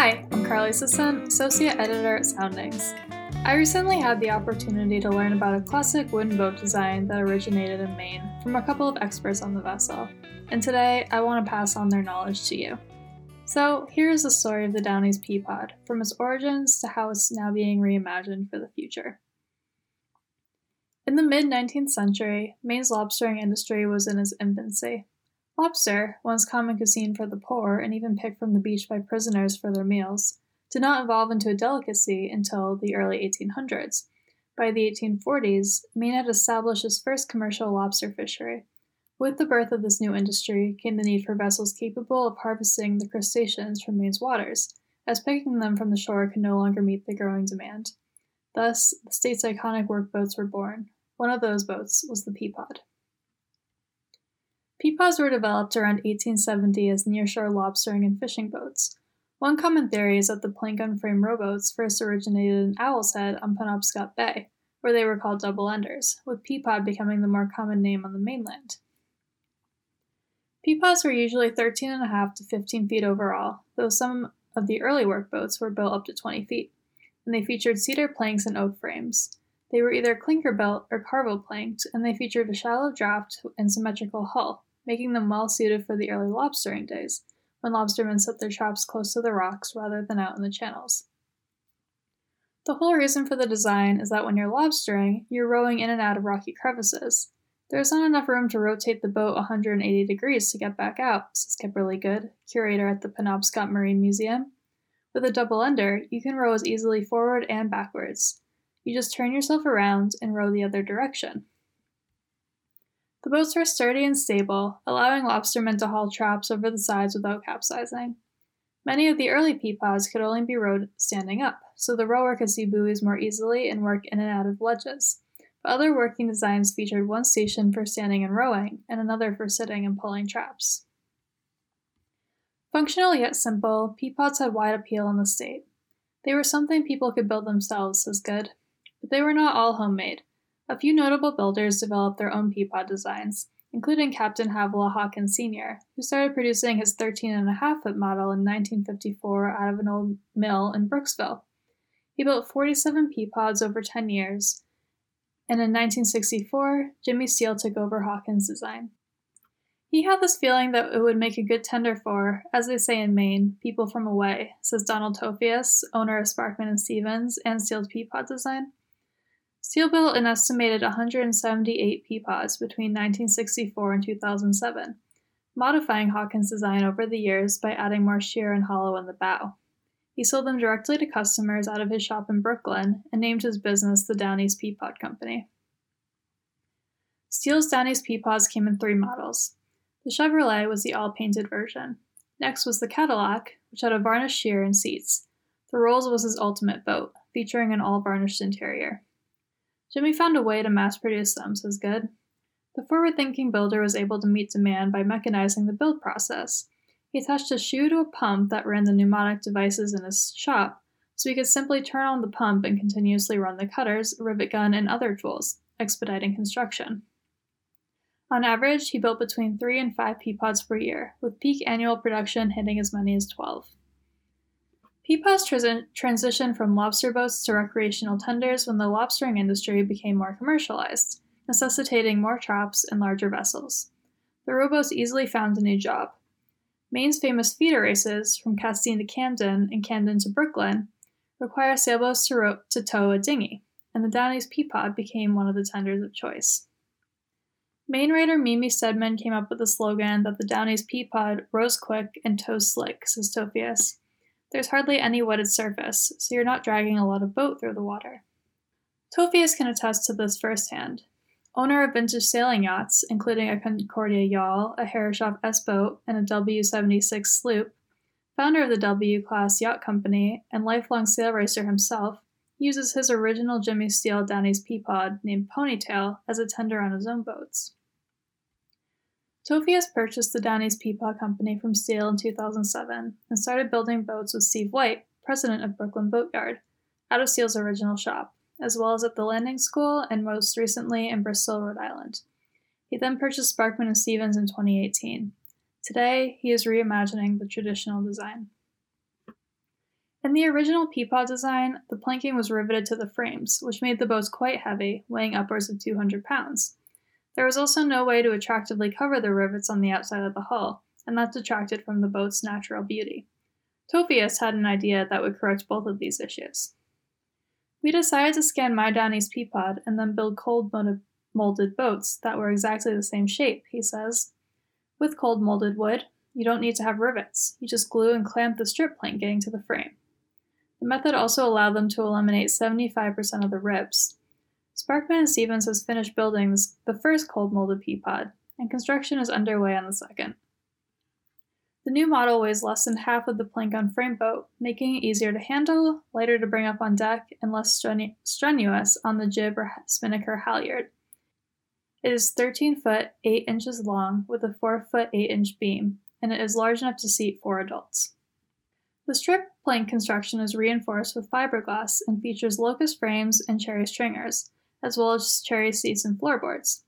Hi, I'm Carly Sisson, Associate Editor at Soundings. I recently had the opportunity to learn about a classic wooden boat design that originated in Maine from a couple of experts on the vessel, and today I want to pass on their knowledge to you. So, here is the story of the Downey's Peapod, from its origins to how it's now being reimagined for the future. In the mid 19th century, Maine's lobstering industry was in its infancy. Lobster, once common cuisine for the poor and even picked from the beach by prisoners for their meals, did not evolve into a delicacy until the early 1800s. By the 1840s, Maine had established its first commercial lobster fishery. With the birth of this new industry came the need for vessels capable of harvesting the crustaceans from Maine's waters, as picking them from the shore could no longer meet the growing demand. Thus, the state's iconic workboats were born. One of those boats was the Peapod. Peapods were developed around 1870 as nearshore lobstering and fishing boats. One common theory is that the plank on frame rowboats first originated in Owl's Head on Penobscot Bay, where they were called double enders, with Peapod becoming the more common name on the mainland. Peapods were usually 13.5 to 15 feet overall, though some of the early workboats were built up to 20 feet, and they featured cedar planks and oak frames. They were either clinker built or carvel planked, and they featured a shallow draft and symmetrical hull, making them well suited for the early lobstering days, when lobstermen set their traps close to the rocks rather than out in the channels. The whole reason for the design is that when you're lobstering, you're rowing in and out of rocky crevices. There is not enough room to rotate the boat 180 degrees to get back out, says Kimberly Good, curator at the Penobscot Marine Museum. With a double ender, you can row as easily forward and backwards. You just turn yourself around and row the other direction. The boats were sturdy and stable, allowing lobstermen to haul traps over the sides without capsizing. Many of the early peapods could only be rowed standing up, so the rower could see buoys more easily and work in and out of ledges. But other working designs featured one station for standing and rowing, and another for sitting and pulling traps. Functional yet simple, peapods had wide appeal in the state. They were something people could build themselves, says Good. But they were not all homemade. A few notable builders developed their own peapod designs, including Captain Havilah Hawkins Sr., who started producing his 13 and a half foot model in 1954 out of an old mill in Brooksville. He built 47 peapods over 10 years, and in 1964, Jimmy Steele took over Hawkins' design. He had this feeling that it would make a good tender for, as they say in Maine, people from away, says Donald Tofias, owner of Sparkman and Stephens and Steele's Peapod Design. Steele built an estimated 178 peapods between 1964 and 2007, modifying Hawkins' design over the years by adding more sheer and hollow in the bow. He sold them directly to customers out of his shop in Brooklin and named his business the Downey's Peapod Company. Steele's Downey's Peapods came in three models. The Chevrolet was the all painted version. Next was the Cadillac, which had a varnished sheer and seats. The Rolls was his ultimate boat, featuring an all varnished interior. Jimmy found a way to mass produce them, says Good. The forward thinking builder was able to meet demand by mechanizing the build process. He attached a shoe to a pump that ran the pneumatic devices in his shop, so he could simply turn on the pump and continuously run the cutters, rivet gun, and other tools, expediting construction. On average, he built between three and five peapods per year, with peak annual production hitting as many as 12. Peapods transitioned from lobster boats to recreational tenders when the lobstering industry became more commercialized, necessitating more traps and larger vessels. The rowboats easily found a new job. Maine's famous feeder races, from Castine to Camden and Camden to Brooklin, require sailboats to, row- to tow a dinghy, and the Downey's Peapod became one of the tenders of choice. Maine writer Mimi Stedman came up with the slogan that the Downey's Peapod rows quick and tows slick, says Tofias. There's hardly any wetted surface, so you're not dragging a lot of boat through the water. Tofias can attest to this firsthand. Owner of vintage sailing yachts, including a Concordia yawl, a Herreshoff S boat, and a W 76 sloop, founder of the W Class Yacht Company, and lifelong sail racer himself, uses his original Jimmy Steele Downey's Peapod named Ponytail as a tender on his own boats. Tofias purchased the Downey's Peapod Company from Steele in 2007 and started building boats with Steve White, president of Brooklin Boatyard, out of Steele's original shop, as well as at the Landing School and most recently in Bristol, Rhode Island. He then purchased Sparkman and Stephens in 2018. Today, he is reimagining the traditional design. In the original Peapod design, the planking was riveted to the frames, which made the boats quite heavy, weighing upwards of 200 pounds. There was also no way to attractively cover the rivets on the outside of the hull, and that detracted from the boat's natural beauty. Tofias had an idea that would correct both of these issues. We decided to scan My Downey's Peapod and then build cold molded boats that were exactly the same shape, he says. With cold molded wood, you don't need to have rivets. You just glue and clamp the strip planking to the frame. The method also allowed them to eliminate 75% of the ribs. Sparkman and Stephens has finished building the first cold molded pea pod, and construction is underway on the second. The new model weighs less than half of the plank on frame boat, making it easier to handle, lighter to bring up on deck, and less strenu- strenuous on the jib or spinnaker halyard. It is 13 foot 8 inches long with a 4 foot 8 inch beam, and it is large enough to seat four adults. The strip plank construction is reinforced with fiberglass and features locust frames and cherry stringers, as well as cherry seats and floorboards.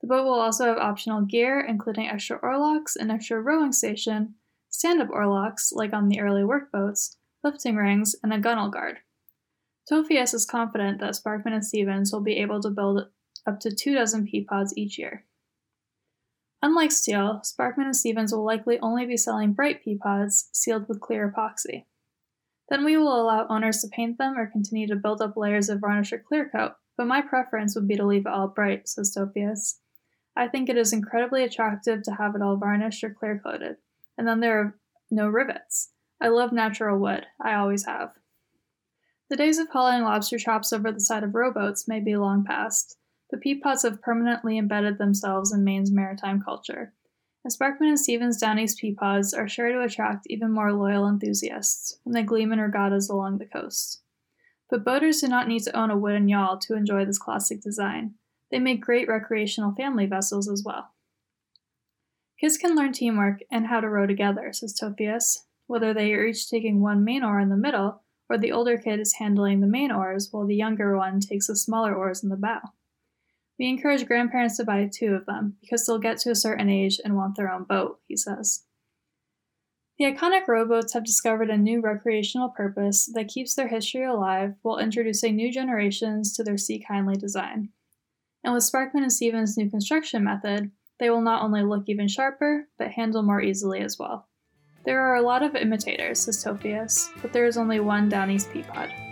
The boat will also have optional gear, including extra oarlocks, an extra rowing station, stand up oarlocks, like on the early workboats, lifting rings, and a gunnel guard. Tofias is confident that Sparkman and Stephens will be able to build up to two dozen Peapods each year. Unlike Steele, Sparkman and Stephens will likely only be selling bright Peapods sealed with clear epoxy. Then we will allow owners to paint them or continue to build up layers of varnish or clear coat, but my preference would be to leave it all bright, says Tofias. I think it is incredibly attractive to have it all varnished or clear coated, and then there are no rivets. I love natural wood, I always have. The days of hauling lobster chops over the side of rowboats may be long past, the Peapods have permanently embedded themselves in Maine's maritime culture. And Sparkman and Stephens Downey's Peapods are sure to attract even more loyal enthusiasts when they gleam in regattas along the coast. But boaters do not need to own a wooden yawl to enjoy this classic design. They make great recreational family vessels as well. Kids can learn teamwork and how to row together, says Tofias, whether they are each taking one main oar in the middle, or the older kid is handling the main oars while the younger one takes the smaller oars in the bow. We encourage grandparents to buy two of them because they'll get to a certain age and want their own boat, he says. The iconic rowboats have discovered a new recreational purpose that keeps their history alive while introducing new generations to their sea kindly design. And with Sparkman and Stephens' new construction method, they will not only look even sharper, but handle more easily as well. There are a lot of imitators, says Tofias, but there is only one Downey's Peapod.